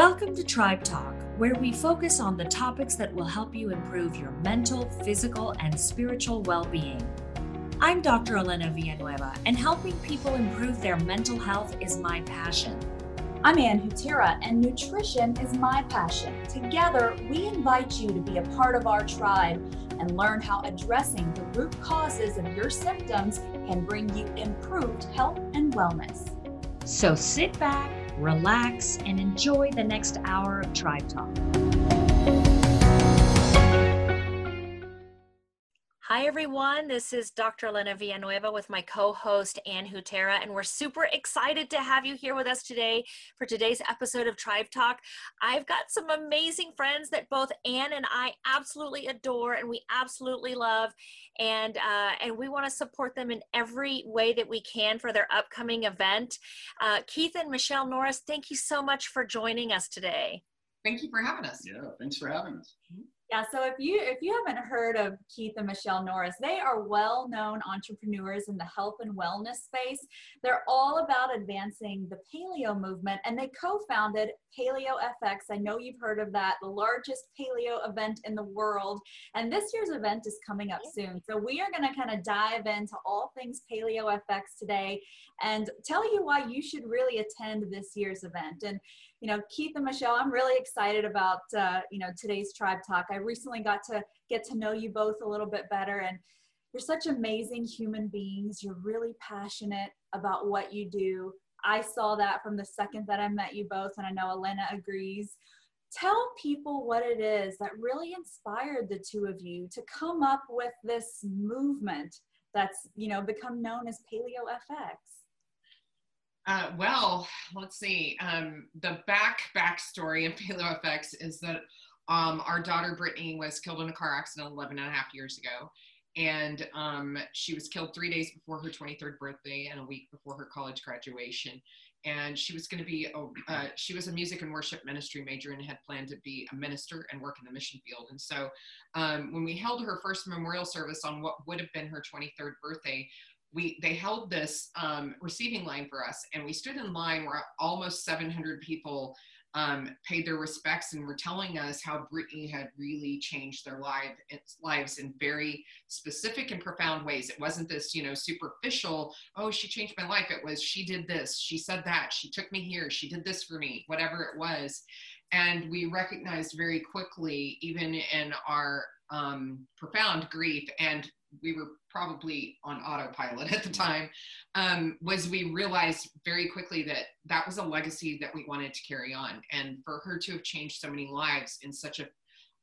Welcome to Tribe Talk, where we focus on the topics that will help you improve your mental, physical, and spiritual well being. I'm Dr. Elena Villanueva, and helping people improve their mental health is my passion. I'm Ann Hutera, and nutrition is my passion. Together, we invite you to be a part of our tribe and learn how addressing the root causes of your symptoms can bring you improved health and wellness. So sit back relax, and enjoy the next hour of Tribe Talk. Hi, everyone. This is Dr. Elena Villanueva with my co host, Ann Hutera, and we're super excited to have you here with us today for today's episode of Tribe Talk. I've got some amazing friends that both Ann and I absolutely adore and we absolutely love, and, uh, and we want to support them in every way that we can for their upcoming event. Uh, Keith and Michelle Norris, thank you so much for joining us today. Thank you for having us. Yeah, thanks for having us. Mm-hmm. Yeah, so if you if you haven't heard of Keith and Michelle Norris, they are well-known entrepreneurs in the health and wellness space. They're all about advancing the paleo movement and they co-founded Paleo FX. I know you've heard of that, the largest paleo event in the world. And this year's event is coming up soon. So we are going to kind of dive into all things Paleo FX today and tell you why you should really attend this year's event. And you know, Keith and Michelle, I'm really excited about, uh, you know, today's Tribe Talk. I recently got to get to know you both a little bit better and you're such amazing human beings. You're really passionate about what you do. I saw that from the second that I met you both, and I know Elena agrees. Tell people what it is that really inspired the two of you to come up with this movement that's, you know, become known as Paleo FX. Uh, well, let's see. Um, the back backstory of Paleo FX is that um, our daughter Brittany was killed in a car accident 11 and a half years ago. And um, she was killed three days before her 23rd birthday and a week before her college graduation. And she was going to be, a, uh, she was a music and worship ministry major and had planned to be a minister and work in the mission field. And so um, when we held her first memorial service on what would have been her 23rd birthday, we they held this um, receiving line for us, and we stood in line where almost 700 people um, paid their respects and were telling us how Brittany had really changed their life, lives in very specific and profound ways. It wasn't this, you know, superficial, oh, she changed my life. It was, she did this, she said that, she took me here, she did this for me, whatever it was. And we recognized very quickly, even in our um, profound grief and we were probably on autopilot at the time um, was we realized very quickly that that was a legacy that we wanted to carry on. And for her to have changed so many lives in such a,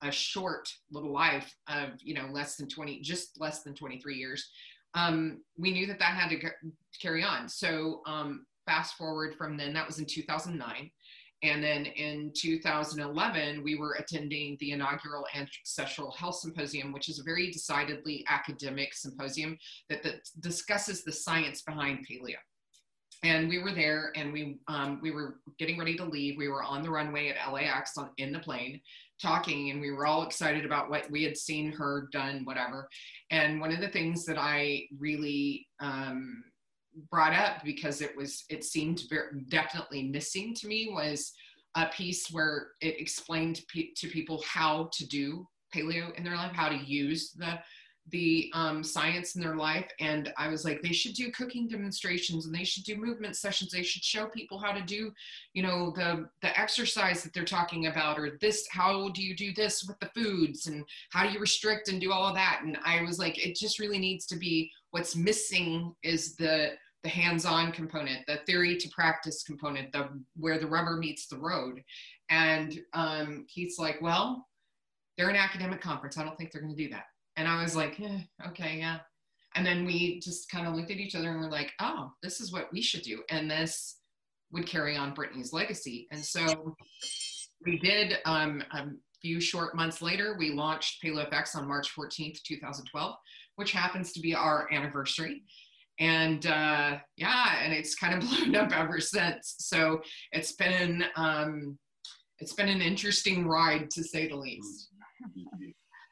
a short little life of you know less than 20 just less than 23 years um, we knew that that had to, carry on. So um, fast forward from then that was in 2009 and then in 2011, we were attending the inaugural Ancestral Health Symposium, which is a very decidedly academic symposium that, that discusses the science behind paleo. And we were there and we, um, we were getting ready to leave. We were on the runway at LAX on, in the plane talking and we were all excited about what we had seen, heard, done, whatever. And one of the things that I really um, brought up because it was it seemed very definitely missing to me was a piece where it explained to people how to do paleo in their life how to use the the um, science in their life. And i was like they should do cooking demonstrations and they should do movement sessions. They should show people how to do you know the the exercise that they're talking about or this how do you do this with the foods and how do you restrict and do all of that? And i was like it just really needs to be what's missing is the the hands-on component, the theory to practice component, the where the rubber meets the road. And um, Keith's like, well, they're an academic conference. I don't think they're going to do that. And I was like, eh, okay, yeah. And then we just kind of looked at each other and we're like, oh, this is what we should do. And this would carry on Brittany's legacy. And so we did um, a few short months later, we launched Paleo FX on March 14th, 2012, which happens to be our anniversary and uh, yeah, and it's kind of blown up ever since. So it's been um, it's been an interesting ride to say the least.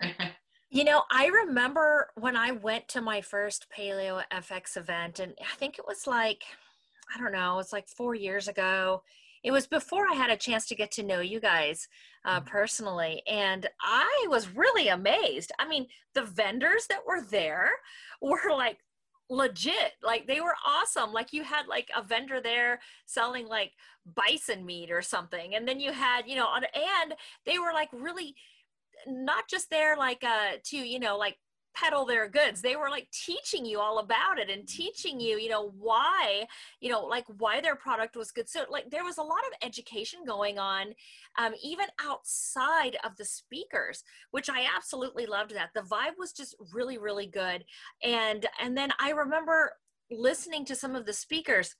you know, I remember when I went to my first Paleo FX event, and I think it was like I don't know, it's like four years ago it was before I had a chance to get to know you guys uh, mm-hmm. personally. And I was really amazed. I mean, the vendors that were there were like legit like they were awesome like you had like a vendor there selling like bison meat or something and then you had you know on and they were like really not just there like uh to you know like peddle their goods. They were like teaching you all about it and teaching you you know why you know like why their product was good. So like there was a lot of education going on um, even outside of the speakers which i absolutely loved that. The vibe was just really really good. And and then i remember listening to some of the speakers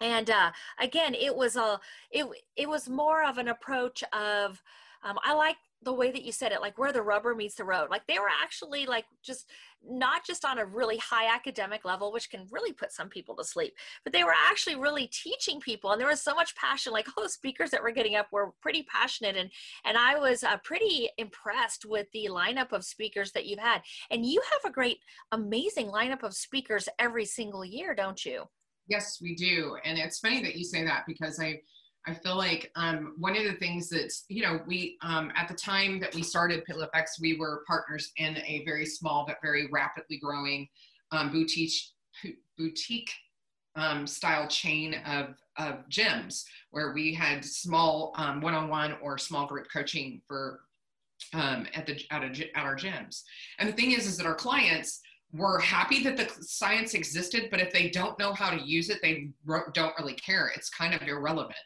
and uh, again it was a it, it was more of an approach of um, i like the way that you said it like where the rubber meets the road. Like they were actually like just not just on a really high academic level which can really put some people to sleep but they were actually really teaching people and there was so much passion like all the speakers that were getting up were pretty passionate and and i was uh, pretty impressed with the lineup of speakers that you've had and you have a great amazing lineup of speakers every single year don't you? Yes we do and it's funny that you say that because i I feel like um, one of the things that's, you know, we, um, at the time that we started PaleoFX, we were partners in a very small but very rapidly growing um, boutique, boutique um, style chain of, of gyms where we had small um, one-on-one or small group coaching for um, at the at, a, at our gyms. And the thing is, is that our clients, we're happy that the science existed, but if they don't know how to use it, they don't really care. It's kind of irrelevant.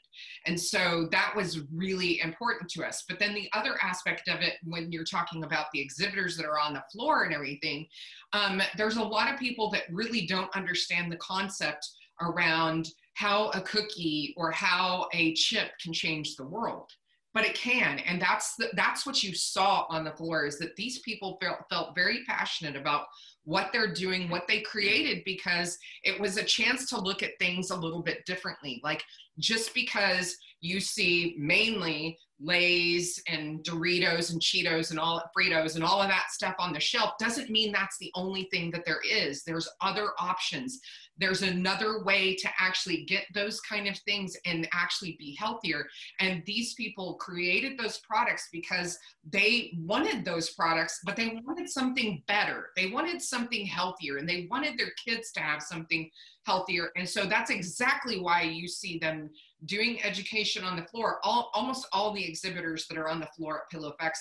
And so that was really important to us. But then the other aspect of it, when you're talking about the exhibitors that are on the floor and everything, um, there's a lot of people that really don't understand the concept around how a cookie or how a chip can change the world but it can and that's the, that's what you saw on the floor is that these people felt, felt very passionate about what they're doing what they created because it was a chance to look at things a little bit differently. Like just because you see mainly Lay's and Doritos and Cheetos and all Fritos and all of that stuff on the shelf doesn't mean that's the only thing that there is. There's other options. There's another way to actually get those kind of things and actually be healthier. And these people created those products because they wanted those products, but they wanted something better. They wanted something healthier and they wanted their kids to have something healthier. And so that's exactly why you see them doing education on the floor. All, almost all the exhibitors that are on the floor at PaleoFX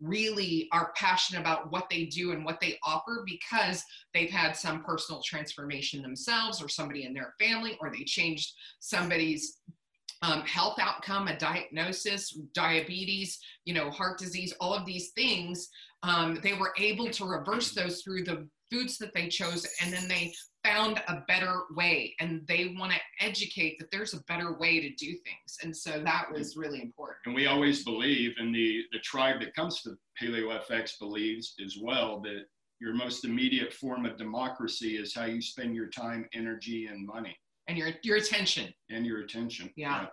really are passionate about what they do and what they offer because they've had some personal transformation themselves or somebody in their family or they changed somebody's um, health outcome, a diagnosis, diabetes, you know, heart disease, all of these things. Um, they were able to reverse those through the foods that they chose and then they found a better way and they want to educate that there's a better way to do things and so that was really important and we always believe and the the tribe that comes to paleo fx believes as well that your most immediate form of democracy is how you spend your time energy and money and your your attention and your attention yeah. yeah.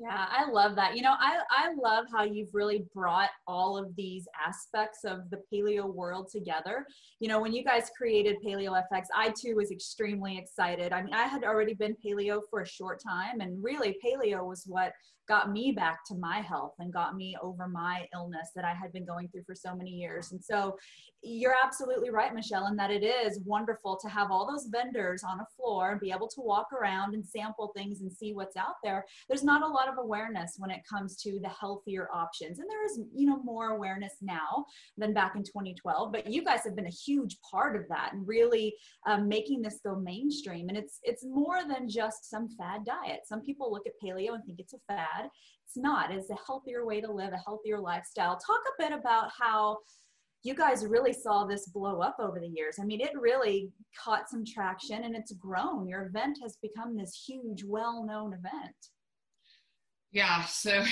Yeah, uh, I love that. You know, I, I love how you've really brought all of these aspects of the paleo world together. You know, when you guys created Paleo FX, I too was extremely excited. I mean, I had already been paleo for a short time, and really, paleo was what got me back to my health and got me over my illness that I had been going through for so many years. And so you're absolutely right, Michelle, in that it is wonderful to have all those vendors on a floor and be able to walk around and sample things and see what's out there. There's not a lot of awareness when it comes to the healthier options. And there is, you know, more awareness now than back in 2012, but you guys have been a huge part of that and really um, making this go mainstream. And it's, it's more than just some fad diet. Some people look at paleo and think it's a fad. It's not, it's a healthier way to live, a healthier lifestyle. Talk a bit about how you guys really saw this blow up over the years. I mean, it really caught some traction and it's grown. Your event has become this huge, well known event. Yeah. So,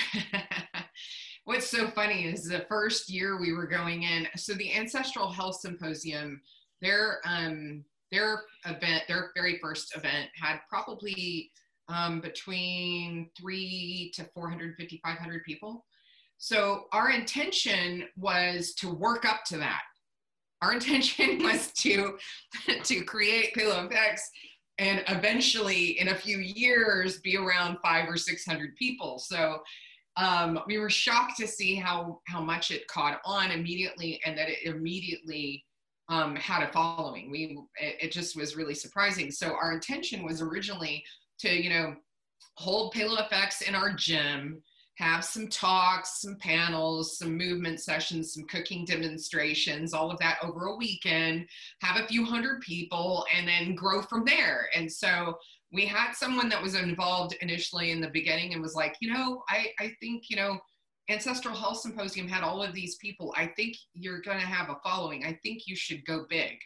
what's so funny is the first year we were going in, so the Ancestral Health Symposium, their, um, their event, their very first event had probably um, between three to 450, 500 people. So our intention was to work up to that. Our intention was to to create PaleoFX and eventually in a few years be around five or 600 people. So um, we were shocked to see how, how much it caught on immediately and that it immediately um, had a following. We, it, it just was really surprising. So our intention was originally to, you know, hold Paleo FX in our gym, have some talks, some panels, some movement sessions, some cooking demonstrations, all of that over a weekend, have a few hundred people, and then grow from there. And so we had someone that was involved initially in the beginning and was like, you know, I, I think, you know, Ancestral Health Symposium had all of these people. I think you're going to have a following. I think you should go big.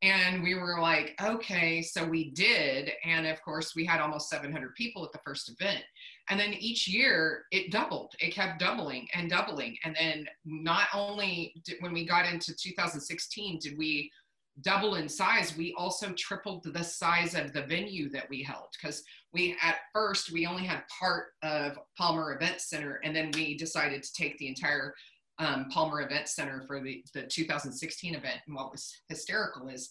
And we were like, okay, so we did. And of course, we had almost 700 people at the first event. And then each year it doubled, it kept doubling and doubling. And then not only did, when we got into 2016, did we double in size, we also tripled the size of the venue that we held because we at first we only had part of Palmer Event Center, and then we decided to take the entire um, Palmer Event Center for the, the 2016 event. And what was hysterical is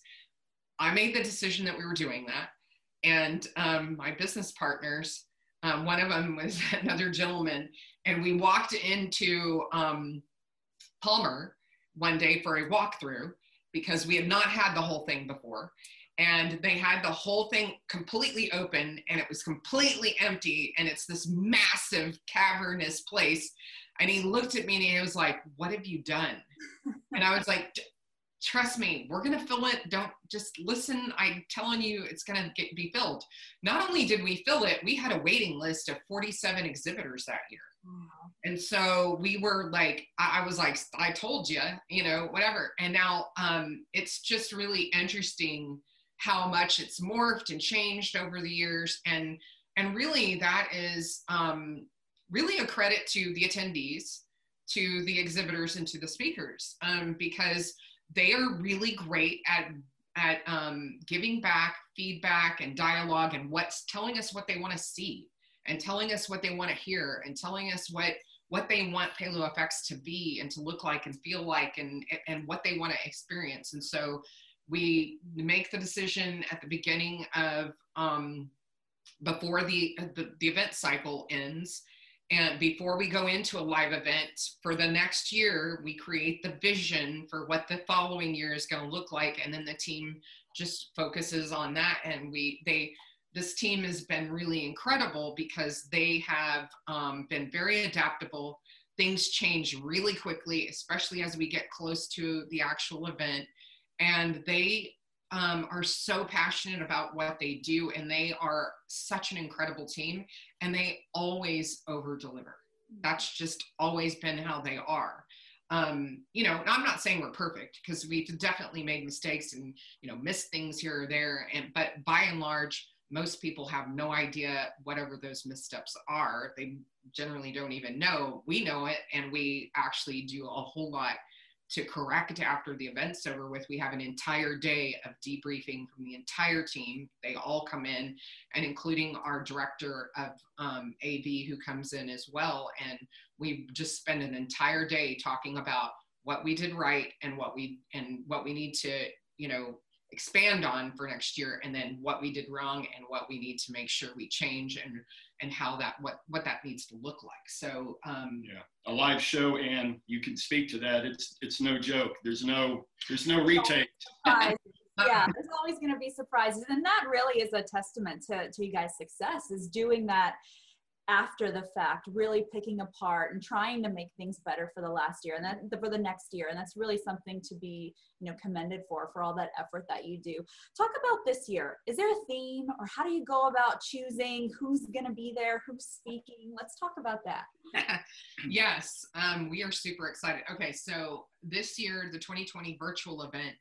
I made the decision that we were doing that. And um, my business partners, um, one of them was another gentleman, and we walked into um, Palmer one day for a walkthrough because we had not had the whole thing before. And they had the whole thing completely open and it was completely empty. And it's this massive cavernous place and he looked at me and he was like, What have you done? and I was like, Trust me, we're going to fill it. Don't just listen. I'm telling you, it's going to get be filled. Not only did we fill it, we had a waiting list of 47 exhibitors that year. Wow. And so we were like, I, I, was like, I told you, you know, whatever. And now um, it's just really interesting how much it's morphed and changed over the years. And and really that is um, really a credit to the attendees, to the exhibitors, and to the speakers um, because they are really great at at um, giving back feedback and dialogue and what's telling us what they want to see and telling us what they want to hear and telling us what what they want paleo fx to be and to look like and feel like and and what they want to experience. And so we make the decision at the beginning of um, before the, the the event cycle ends and before we go into a live event for the next year, we create the vision for what the following year is going to look like. And then the team just focuses on that. And we, they, this team has been really incredible because they have um, been very adaptable. Things change really quickly, especially as we get close to the actual event. And they um, are so passionate about what they do and they are such an incredible team and they always over deliver that's just always been how they are. Um, you know i'm not saying we're perfect because we've definitely made mistakes and you know missed things here or there and but by and large most people have no idea whatever those missteps are. They generally don't even know. We know it and we actually do a whole lot to correct after the event's over with. We have an entire day of debriefing from the entire team. They all come in, and including our director of um, AV who comes in as well. And we just spend an entire day talking about what we did right and what we and what we need to, you know, expand on for next year and then what we did wrong and what we need to make sure we change and and how that what what that needs to look like. So um yeah a live show and you can speak to that. It's it's no joke. There's no there's no retake. Yeah there's always going to be surprises and that really is a testament to to you guys success is doing that after the fact, really picking apart and trying to make things better for the last year and then for the next year. And that's really something to be, you know, commended for, for all that effort that you do. Talk about this year. Is there a theme or how do you go about choosing who's going to be there, who's speaking? Let's talk about that. yes, um, we are super excited. Okay, so this year, the 2020 virtual event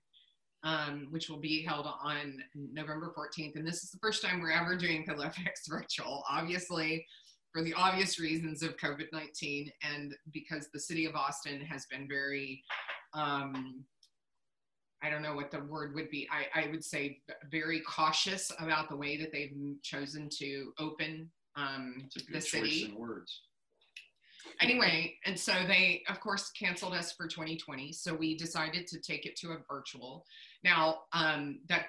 um, which will be held on November 14th. And this is the first time we're ever doing PaleoFX virtual. Obviously, for the obvious reasons of COVID 19 and because the city of Austin has been very, um, I don't know what the word would be, I, I would say very cautious about the way that they've chosen to open um, the city. words. Anyway, and so they, of course, canceled us for 2020. So we decided to take it to a virtual. Now, um, that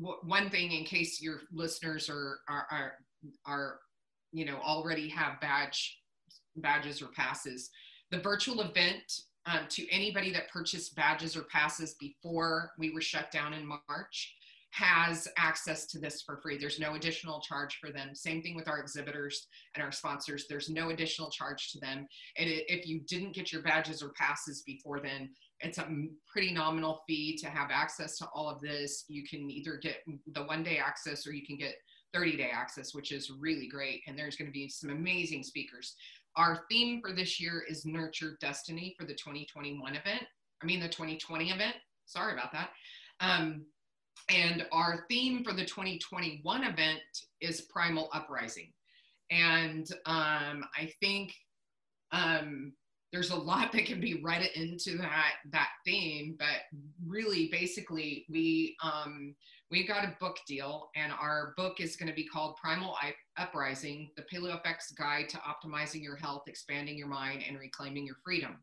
w- one thing in case your listeners are, are, are, are, you know, already have badge badges or passes, the virtual event um, to anybody that purchased badges or passes before we were shut down in March has access to this for free. There's no additional charge for them. Same thing with our exhibitors and our sponsors. There's no additional charge to them. And if you didn't get your badges or passes before then, it's a pretty nominal fee to have access to all of this. You can either get the one day access or you can get 30 day access, which is really great. And there's going to be some amazing speakers. Our theme for this year is Nurture Destiny for the 2021 event. I mean, the 2020 event. Sorry about that. Um, and our theme for the 2021 event is Primal Uprising. And um, I think um, there's a lot that can be read into that that theme, but really, basically, we um, we got a book deal, and our book is going to be called Primal Uprising: The PaleoFX Guide to Optimizing Your Health, Expanding Your Mind, and Reclaiming Your Freedom.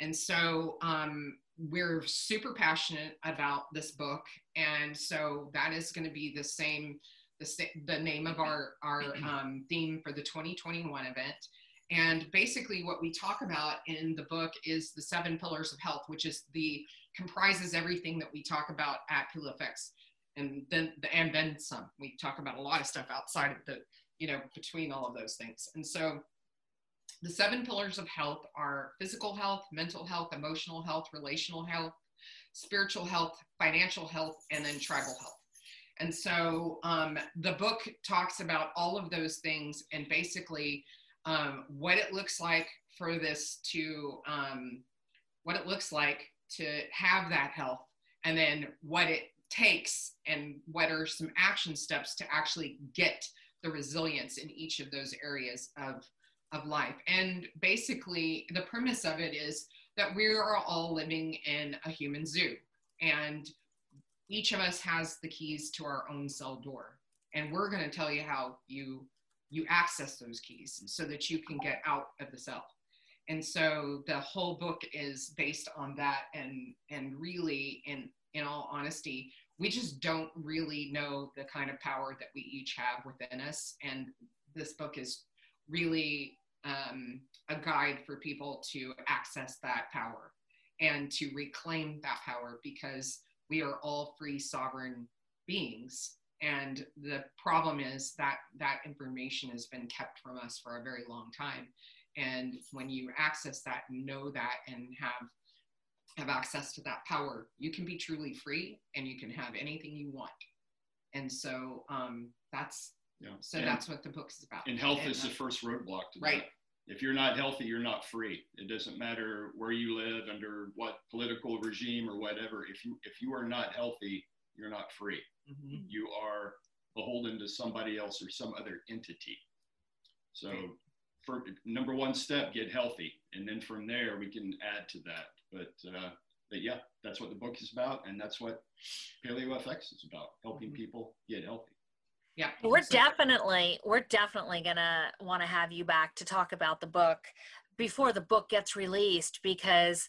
And so um, we're super passionate about this book, and so that is going to be the same the, the name of our our um, theme for the 2021 event. And basically, what we talk about in the book is the seven pillars of health, which is the comprises everything that we talk about at PaleoFX, and then and then some. We talk about a lot of stuff outside of the you know between all of those things, and so the seven pillars of health are physical health, mental health, emotional health, relational health, spiritual health, financial health, and then tribal health. And so um, the book talks about all of those things and basically um, what it looks like for this to, um, what it looks like to have that health, and then what it takes and what are some action steps to actually get the resilience in each of those areas of of life. And basically, the premise of it is that we are all living in a human zoo, and each of us has the keys to our own cell door. And we're going to tell you how you you access those keys so that you can get out of the cell. And so the whole book is based on that and and really in in all honesty, we just don't really know the kind of power that we each have within us and this book is really um, a guide for people to access that power and to reclaim that power because we are all free sovereign beings and the problem is that that information has been kept from us for a very long time and when you access that know that and have have access to that power you can be truly free and you can have anything you want and so um, that's yeah. So and, that's what the book is about. And health and, is the first roadblock to right. That. If you're not healthy, you're not free. It doesn't matter where you live, under what political regime or whatever. If you if you are not healthy, you're not free. Mm-hmm. You are beholden to somebody else or some other entity. So, for number one step, get healthy, and then from there we can add to that. But uh, but yeah, that's what the book is about, and that's what Paleo FX is about: helping mm-hmm. people get healthy. Yeah. We're definitely we're definitely going to want to have you back to talk about the book before the book gets released because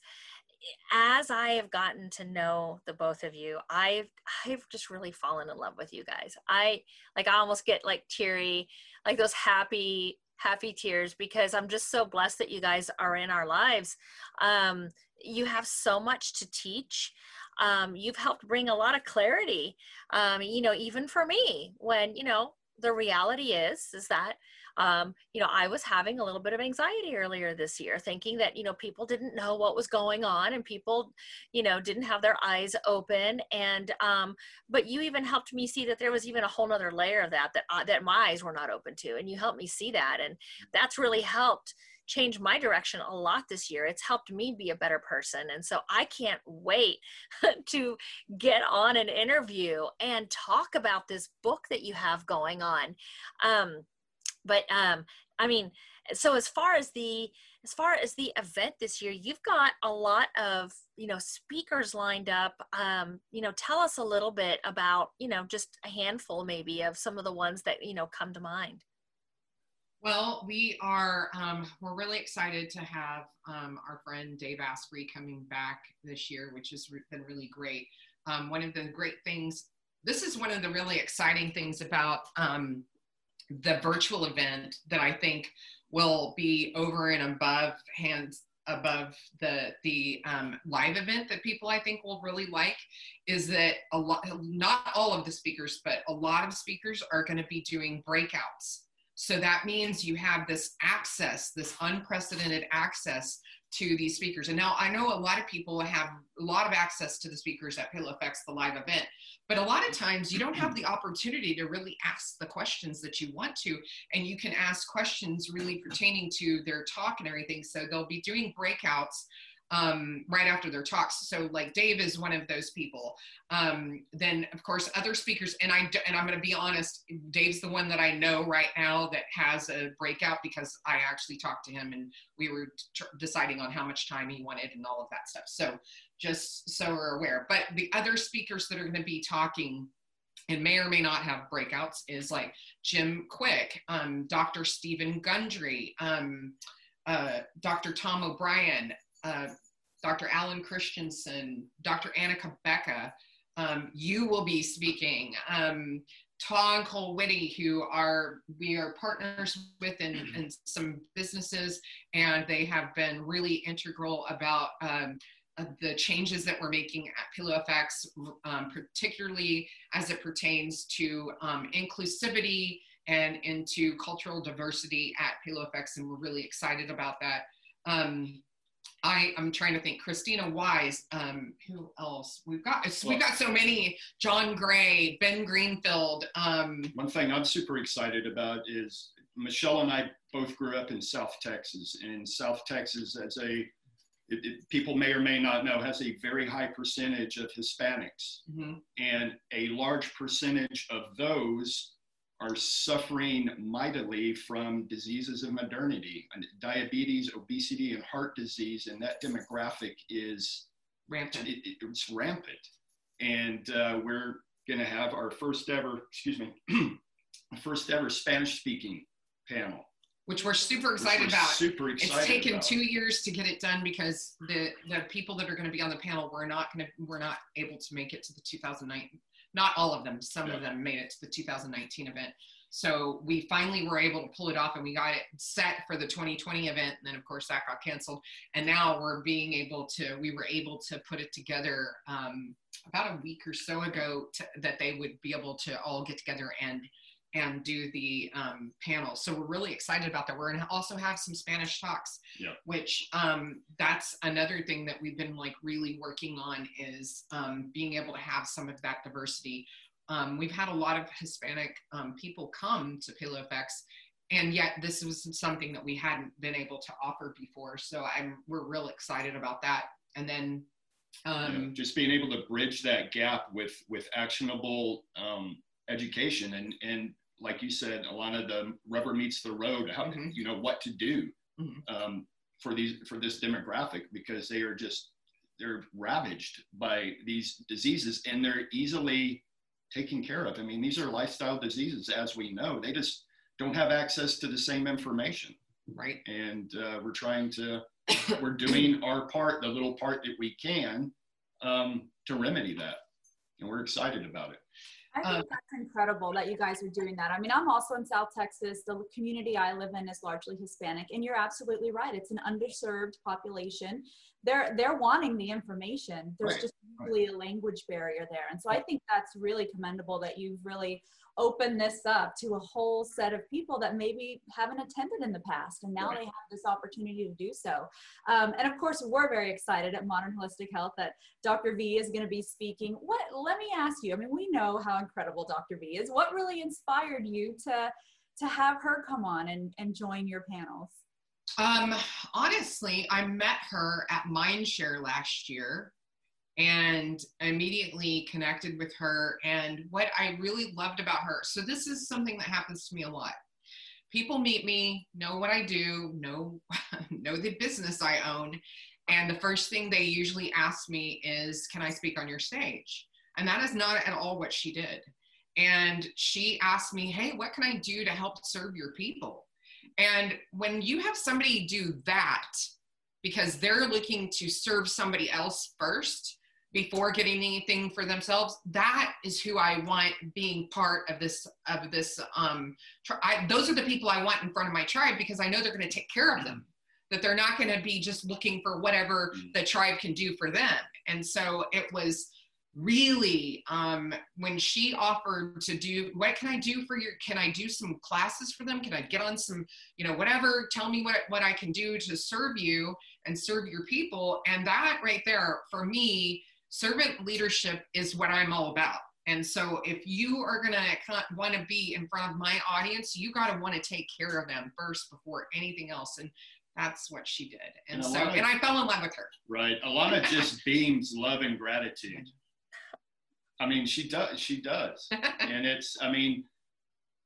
as I have gotten to know the both of you, I've I've just really fallen in love with you guys. I like I almost get like teary, like those happy happy tears because I'm just so blessed that you guys are in our lives. Um, you have so much to teach um, you've helped bring a lot of clarity um, you know even for me when you know the reality is is that um, you know i was having a little bit of anxiety earlier this year thinking that you know people didn't know what was going on and people you know didn't have their eyes open and um, but you even helped me see that there was even a whole nother layer of that that uh, that my eyes were not open to and you helped me see that and that's really helped changed my direction a lot this year. It's helped me be a better person. And so I can't wait to get on an interview and talk about this book that you have going on. Um, but um, I mean, so as far as the as far as the event this year, you've got a lot of you know speakers lined up. Um, you know, tell us a little bit about you know just a handful maybe of some of the ones that you know come to mind. Well, we are um, we're really excited to have um, our friend Dave Asprey coming back this year, which has been really great. Um, one of the great things this is one of the really exciting things about um, the virtual event that I think will be over and above hands above the the um, live event that people I think will really like is that a lot not all of the speakers but a lot of speakers are going to be doing breakouts so that means you have this access this unprecedented access to these speakers. And now I know a lot of people have a lot of access to the speakers at Paleo FX, the live event, but a lot of times you don't have the opportunity to really ask the questions that you want to. And you can ask questions really pertaining to their talk and everything. So they'll be doing breakouts um, right after their talks. So like Dave is one of those people. Um, then of course other speakers, and I and I'm going to be honest, Dave's the one that I know right now that has a breakout because I actually talked to him and we were deciding on how much time he wanted and all of that stuff. So just so we're aware. But the other speakers that are going to be talking and may or may not have breakouts is like Jim Kwik, um, Dr. Steven Gundry, um, uh, Dr. Tom O'Bryan, uh, Dr. Alan Christianson, Dr. Anna Cabeca. Um, you will be speaking. Um, Tom Cole Whitty, who are we are partners with in, in, some businesses, and they have been really integral about um, uh, the changes that we're making at Paleo FX, um, particularly as it pertains to um, inclusivity and into cultural diversity at Paleo FX, and we're really excited about that. Um, I am trying to think. Christina Wise. Um, who else? We've got well, we've got so many. John Gray, Ben Greenfield. Um, one thing I'm super excited about is Michelle and I both grew up in South Texas, and in South Texas, as a it, it, people may or may not know, has a very high percentage of Hispanics, mm-hmm. and a large percentage of those are suffering mightily from diseases of modernity, and diabetes, obesity, and heart disease, and that demographic is rampant. It, it, it's rampant, and uh, we're going to have our first ever, excuse me, first ever Spanish-speaking panel. Which we're super excited about. Super excited. It's taken about. two years to get it done because the the people that are going to be on the panel were not going to we're not able to make it to the 2009 not all of them, some yeah. of them made it to the 2019 event. So we finally were able to pull it off and we got it set for the 2020 event. And then of course that got canceled. And now we're being able to, we were able to put it together um, about a week or so ago to, that they would be able to all get together and and do the um, panel. So we're really excited about that. We're going to also have some Spanish talks, yeah. which um, that's another thing that we've been like really working on is um, being able to have some of that diversity. Um, we've had a lot of Hispanic um, people come to Paleo FX, and yet this was something that we hadn't been able to offer before. So I'm we're real excited about that. And then yeah, um, just being able to bridge that gap with with actionable education and and like you said, a lot of the rubber meets the road. How mm-hmm. you know what to do mm-hmm. um, for these for this demographic because they are just they're ravaged by these diseases and they're easily taken care of. I mean, these are lifestyle diseases, as we know. They just don't have access to the same information, right? And uh, we're trying to we're doing our part, the little part that we can, um, to remedy that, and we're excited about it. I think um, that's incredible that you guys are doing that. I mean, I'm also in South Texas. The community I live in is largely Hispanic, and you're absolutely right. It's an underserved population. They're they're wanting the information. There's right, just really right. a language barrier there, and so I think that's really commendable that you've really opened this up to a whole set of people that maybe haven't attended in the past and now right. they have this opportunity to do so. Um, and of course we're very excited at modern holistic health that dr v is going to be speaking. What let me ask you i mean we know how incredible dr v is. What really inspired you to to have her come on and, and join your panels um, honestly, I met her at Mindshare last year and immediately connected with her. And what I really loved about her, so this is something that happens to me a lot. People meet me, know what I do, know know the business I own, and the first thing they usually ask me is, "Can I speak on your stage?" And that is not at all what she did. And she asked me, "Hey, what can I do to help serve your people?" And when you have somebody do that because they're looking to serve somebody else first, before getting anything for themselves that is who i want being part of this of this um I, those are the people i want in front of my tribe because i know they're going to take care of them that they're not going to be just looking for whatever mm. the tribe can do for them and so it was really um, when she offered to do what can i do for your can i do some classes for them? Can i get on some you know whatever? Tell me what, what i can do to serve you and serve your people. And that right there for me servant leadership is what i'm all about. And so if you are going to want to be in front of my audience you got to want to take care of them first before anything else. And that's what she did. And, and so and i fell in love with her. Right. Elena just beams love and gratitude I mean, she does. She does, and it's. I mean,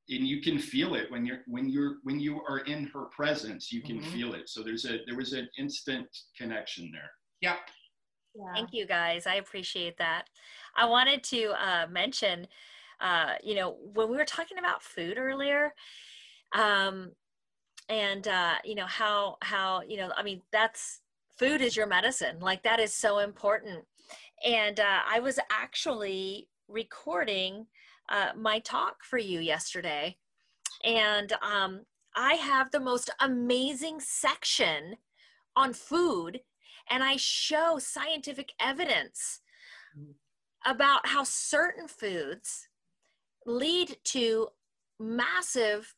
and you can feel it when you're when you're when you are in her presence. You can mm-hmm. feel it. So there's a there was an instant connection there. Yep. Yeah. Thank you, guys. I appreciate that. I wanted to uh, mention, uh, you know, when we were talking about food earlier, um, and uh, you know how how you know, I mean, that's food is your medicine. Like that is so important and uh, I was actually recording uh, my talk for you yesterday. And um, I have the most amazing section on food, and I show scientific evidence about how certain foods lead to massive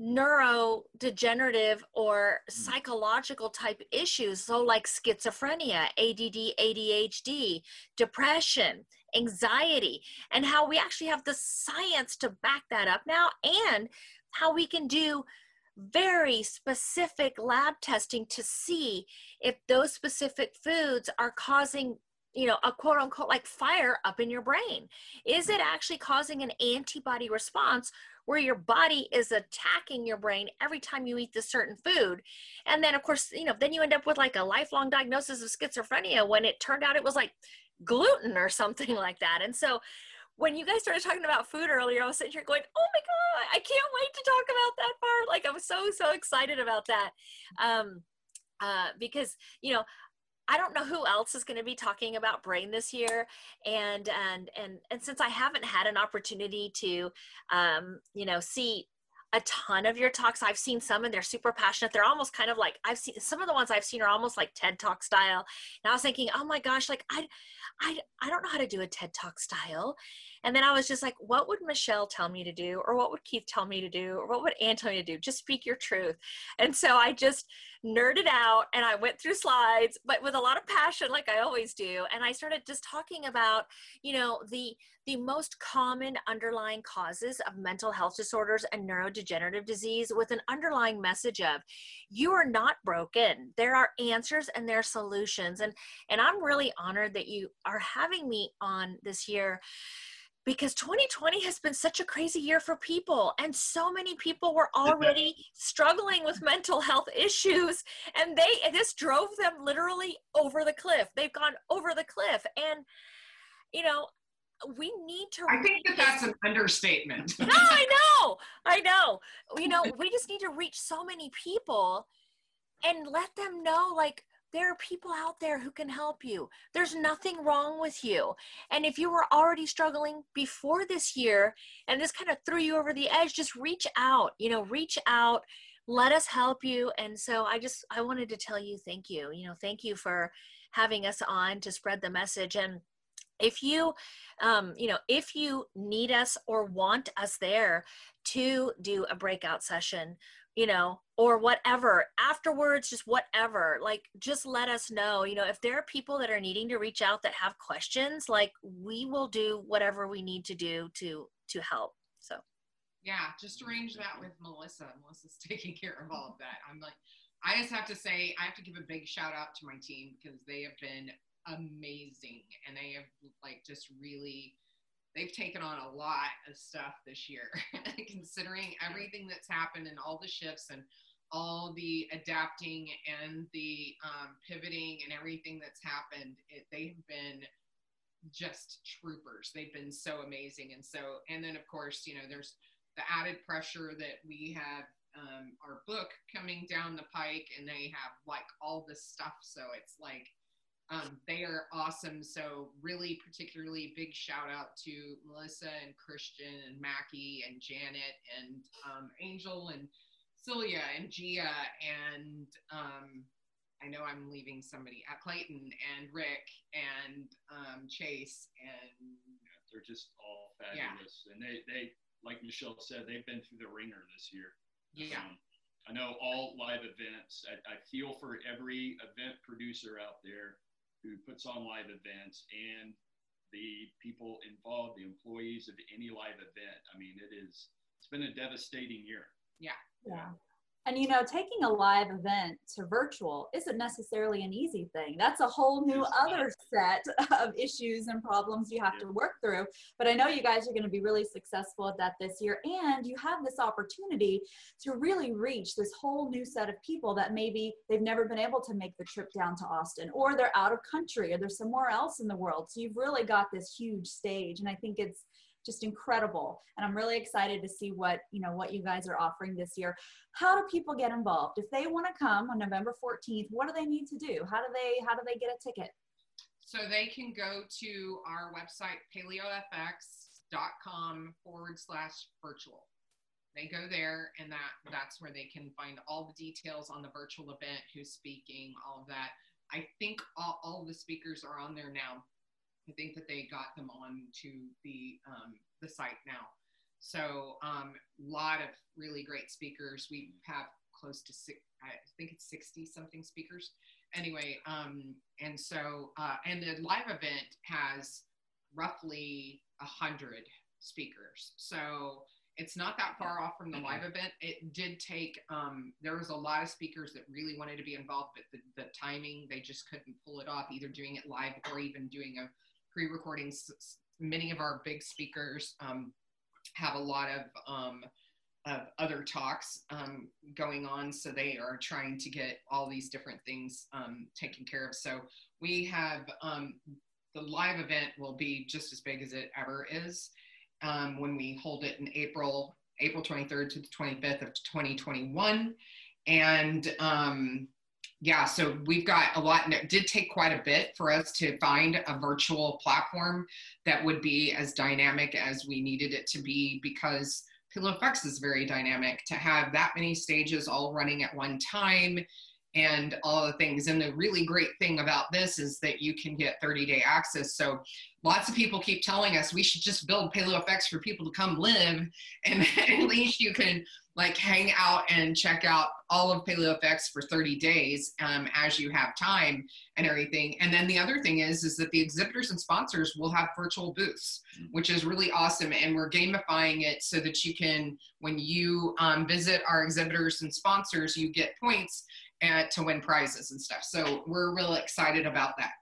neurodegenerative or mm. psychological type issues so like schizophrenia add adhd depression anxiety and how we actually have the science to back that up now and how we can do very specific lab testing to see if those specific foods are causing you know, a quote unquote like fire up in your brain? Is it actually causing an antibody response where your body is attacking your brain every time you eat this certain food? And then, of course, you know, then you end up with like a lifelong diagnosis of schizophrenia when it turned out it was like gluten or something like that. And so, when you guys started talking about food earlier, I was sitting here going, "Oh my god, I can't wait to talk about that part!" Like I was so so excited about that, um, uh, because you know I don't know who else is going to be talking about brain this year, and and and and since I haven't had an opportunity to, um, you know, see a ton of your talks. I've seen some and they're super passionate. They're almost kind of like I've seen some of the ones I've seen are almost like TED Talk style. And I was thinking, oh my gosh, like I, I, I don't know how to do a TED Talk style. And then I was just like, what would Michelle tell me to do? Or what would Keith tell me to do? Or what would Ann tell me to do? Just speak your truth. And so I just nerded out and I went through slides, but with a lot of passion, like I always do. And I started just talking about, you know, the the most common underlying causes of mental health disorders and neurodegenerative disease with an underlying message of you are not broken. There are answers and there are solutions. And and I'm really honored that you are having me on this year because 2020 has been such a crazy year for people and so many people were already struggling with mental health issues and they this drove them literally over the cliff. They've gone over the cliff and you know we need to i think that that's an understatement. No i know i know. You know we just need to reach so many people and let them know like there are people out there who can help you. There's nothing wrong with you. And if you were already struggling before this year and this kind of threw you over the edge, just reach out, you know, reach out, let us help you. And so I just, I wanted to tell you thank you. You know, thank you for having us on to spread the message. And if you um, you know if you need us or want us there to do a breakout session you know, or whatever afterwards, just whatever. Like, just let us know. You know, if there are people that are needing to reach out that have questions, like we will do whatever we need to do to to help. So, yeah, just arrange that with Melissa. Melissa's taking care of all of that. I'm like, I just have to say, I have to give a big shout out to my team because they have been amazing and they have like just really they've taken on a lot of stuff this year, considering everything that's happened and all the shifts and all the adapting and the um, pivoting and everything that's happened. It, they've been just troopers. They've been so amazing. And so, and then of course, you know, there's the added pressure that we have um, our book coming down the pike and they have like all this stuff. So it's like, Um, they are awesome. So really, particularly big shout out to Melissa and Christian and Mackie and Janet and um, Angel and Celia and Gia and um, I know I'm leaving somebody at Clayton and Rick and um, Chase and yeah, they're just all fabulous. Yeah. And they, they, like Michelle said, they've been through the ringer this year. Yeah. Um, I know all live events. I, I feel for every event producer out there who puts on live events and the people involved, the employees of any live event. I mean, it is, it's been a devastating year. Yeah. Yeah. And you know, taking a live event to virtual isn't necessarily an easy thing. That's a whole new other set of issues and problems you have to work through. But I know you guys are going to be really successful at that this year. And you have this opportunity to really reach this whole new set of people that maybe they've never been able to make the trip down to Austin, or they're out of country, or they're somewhere else in the world. So you've really got this huge stage. And I think it's just incredible. And i'm really excited to see what you know what you guys are offering this year. How do people get involved? If they want to come on november 14th what do they need to do? How do they how do they get a ticket? So they can go to our website paleofx.com forward slash virtual. They go there and that that's where they can find all the details on the virtual event who's speaking all of that. I think all, all the speakers are on there now I think that they got them on to the um, the site now. So a um, lot of really great speakers. We have close to six, I think it's 60 something speakers. Anyway, um, and so, uh, and the live event has roughly a hundred speakers. So it's not that far off from the live event. It did take, um, there was a lot of speakers that really wanted to be involved, but the, the timing, they just couldn't pull it off, either doing it live or even doing a pre-recordings. Many of our big speakers um, have a lot of, um, of other talks um, going on, so they are trying to get all these different things um, taken care of. So we have um, the live event will be just as big as it ever is um, when we hold it in April, April 23rd to the 25th of 2021, and yeah, so we've got a lot, and it did take quite a bit for us to find a virtual platform that would be as dynamic as we needed it to be because PaleoFX is very dynamic to have that many stages all running at one time and all the things. And the really great thing about this is that you can get 30 day access. So lots of people keep telling us we should just build PaleoFX for people to come live and at least you can like hang out and check out all of PaleoFX for 30 days um, as you have time and everything. And then the other thing is, is that the exhibitors and sponsors will have virtual booths, mm. which is really awesome. And we're gamifying it so that you can, when you um, visit our exhibitors and sponsors, you get points at, to win prizes and stuff. So we're really excited about that.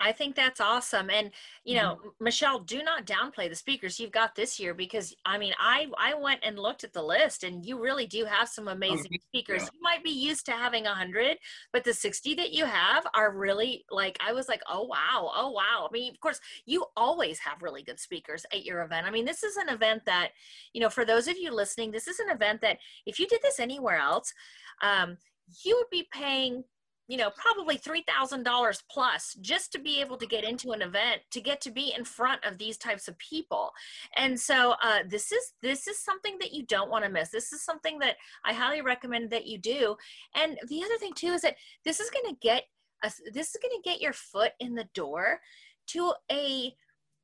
I think that's awesome. And you know, mm-hmm. Michelle, do not downplay the speakers you've got this year because I mean, I I went and looked at the list and you really do have some amazing oh, speakers. Yeah. You might be used to having a hundred, but the 60 that you have are really like I was like, oh wow, oh wow. I mean, of course, you always have really good speakers at your event. I mean, this is an event that, you know, for those of you listening, this is an event that if you did this anywhere else, um, you would be paying you know probably $3000 plus just to be able to get into an event to get to be in front of these types of people. And so uh, this is this is something that you don't want to miss. This is something that i highly recommend that you do. And the other thing too is that this is going to get a, this is going to get your foot in the door to a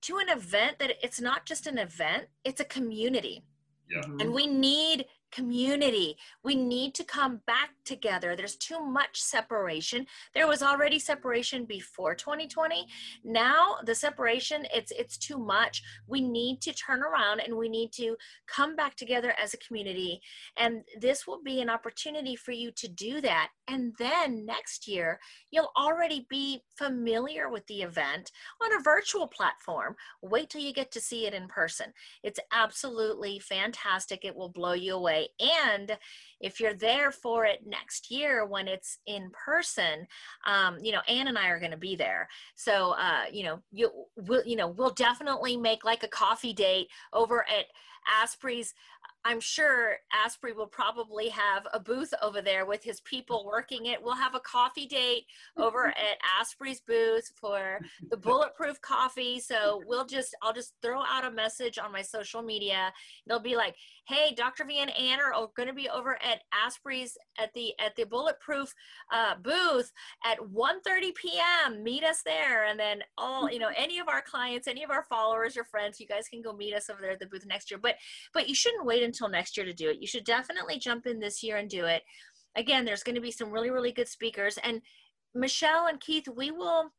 to an event that it's not just an event it's a community. Yeah. and we need community. We need to come back together. There's too much separation. There was already separation before 2020. Now the separation it's it's too much. We need to turn around and we need to come back together as a community and this will be an opportunity for you to do that. And then next year you'll already be familiar with the event on a virtual platform. Wait till you get to see it in person. It's absolutely fantastic. It will blow you away way. And if you're there for it next year when it's in person, um, you know, Ann and I are going to be there. So, uh, you know, you will, you know, we'll definitely make like a coffee date over at Asprey's I'm sure Asprey will probably have a booth over there with his people working it. We'll have a coffee date over at Asprey's booth for the bulletproof coffee. So we'll just, I'll just throw out a message on my social media. They'll be like, hey, Dr. V and Ann are going to be over at Asprey's at the at the bulletproof uh, booth at 1:30 p.m. Meet us there, and then all you know, any of our clients, any of our followers or friends, you guys can go meet us over there at the booth next year. But but you shouldn't wait until next year to do it. You should definitely jump in this year and do it. Again, there's going to be some really, really good speakers. And Michelle and Keith, we will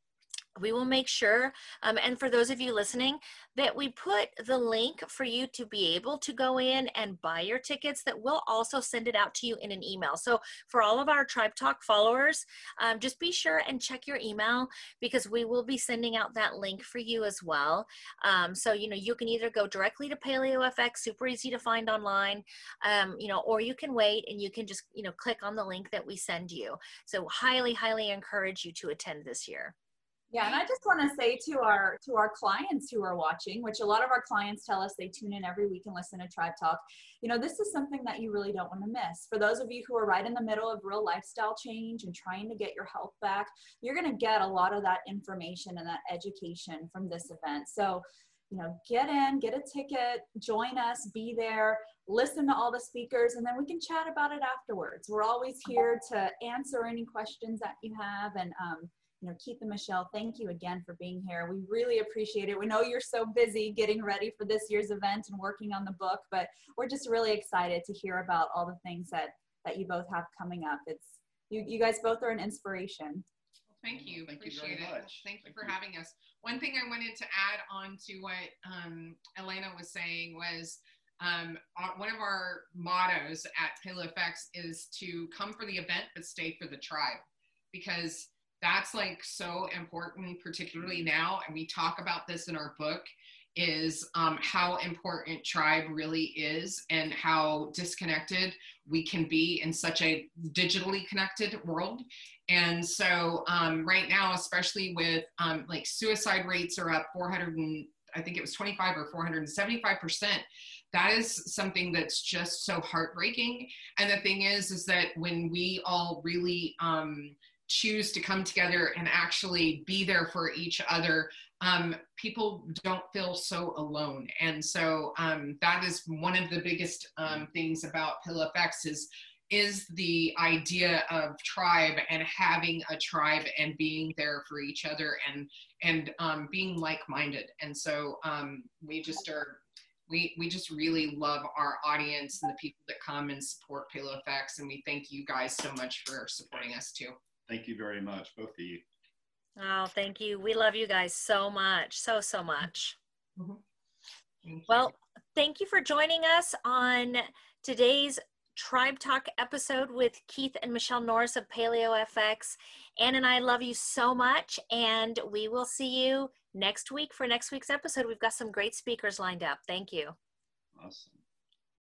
we will make sure um, and for those of you listening that we put the link for you to be able to go in and buy your tickets that we'll also send it out to you in an email. So for all of our tribe talk followers um, just be sure and check your email because we will be sending out that link for you as well. Um, so you know you can either go directly to paleo fx super easy to find online um, you know or you can wait and you can just you know click on the link that we send you. So highly highly encourage you to attend this year yeah, and I just want to say to our to our clients who are watching, which a lot of our clients tell us they tune in every week and listen to Tribe Talk. You know, this is something that you really don't want to miss. For those of you who are right in the middle of real lifestyle change and trying to get your health back, you're going to get a lot of that information and that education from this event. So, you know, get in, get a ticket, join us, be there, listen to all the speakers, and then we can chat about it afterwards. We're always here to answer any questions that you have and um, you know, Keith and Michelle, thank you again for being here. We really appreciate it. We know you're so busy getting ready for this year's event and working on the book, but we're just really excited to hear about all the things that that you both have coming up. It's you, you guys both are an inspiration. Thank you. Thank Appreciate you it. Much. Thank you Thank for you. having us. One thing I wanted to add on to what um, Elena was saying was um, one of our mottos at PaleoFX is to come for the event but stay for the tribe because that's like so important, particularly now. And we talk about this in our book is um, how important tribe really is and how disconnected we can be in such a digitally connected world. And so um, right now, especially with um, like suicide rates are up 400 and I think it was 25 or 475 percent. That is something that's just so heartbreaking. And the thing is, is that when we all really um, choose to come together and actually be there for each other, um, people don't feel so alone. And so um, that is one of the biggest um, things about PaleoFX is is the idea of tribe and having a tribe and being there for each other and and um, being like-minded. And so um, we just are we, we just really love our audience and the people that come and support PaleoFX. And we thank you guys so much for supporting us too. Thank you very much, both of you. Oh, thank you. We love you guys so much, so, so much. Mm-hmm. Well, thank you for joining us on today's Tribe Talk episode with Keith and Michelle Norris of Paleo FX. Ann and I love you so much, and we will see you next week for next week's episode. We've got some great speakers lined up. Thank you. Awesome.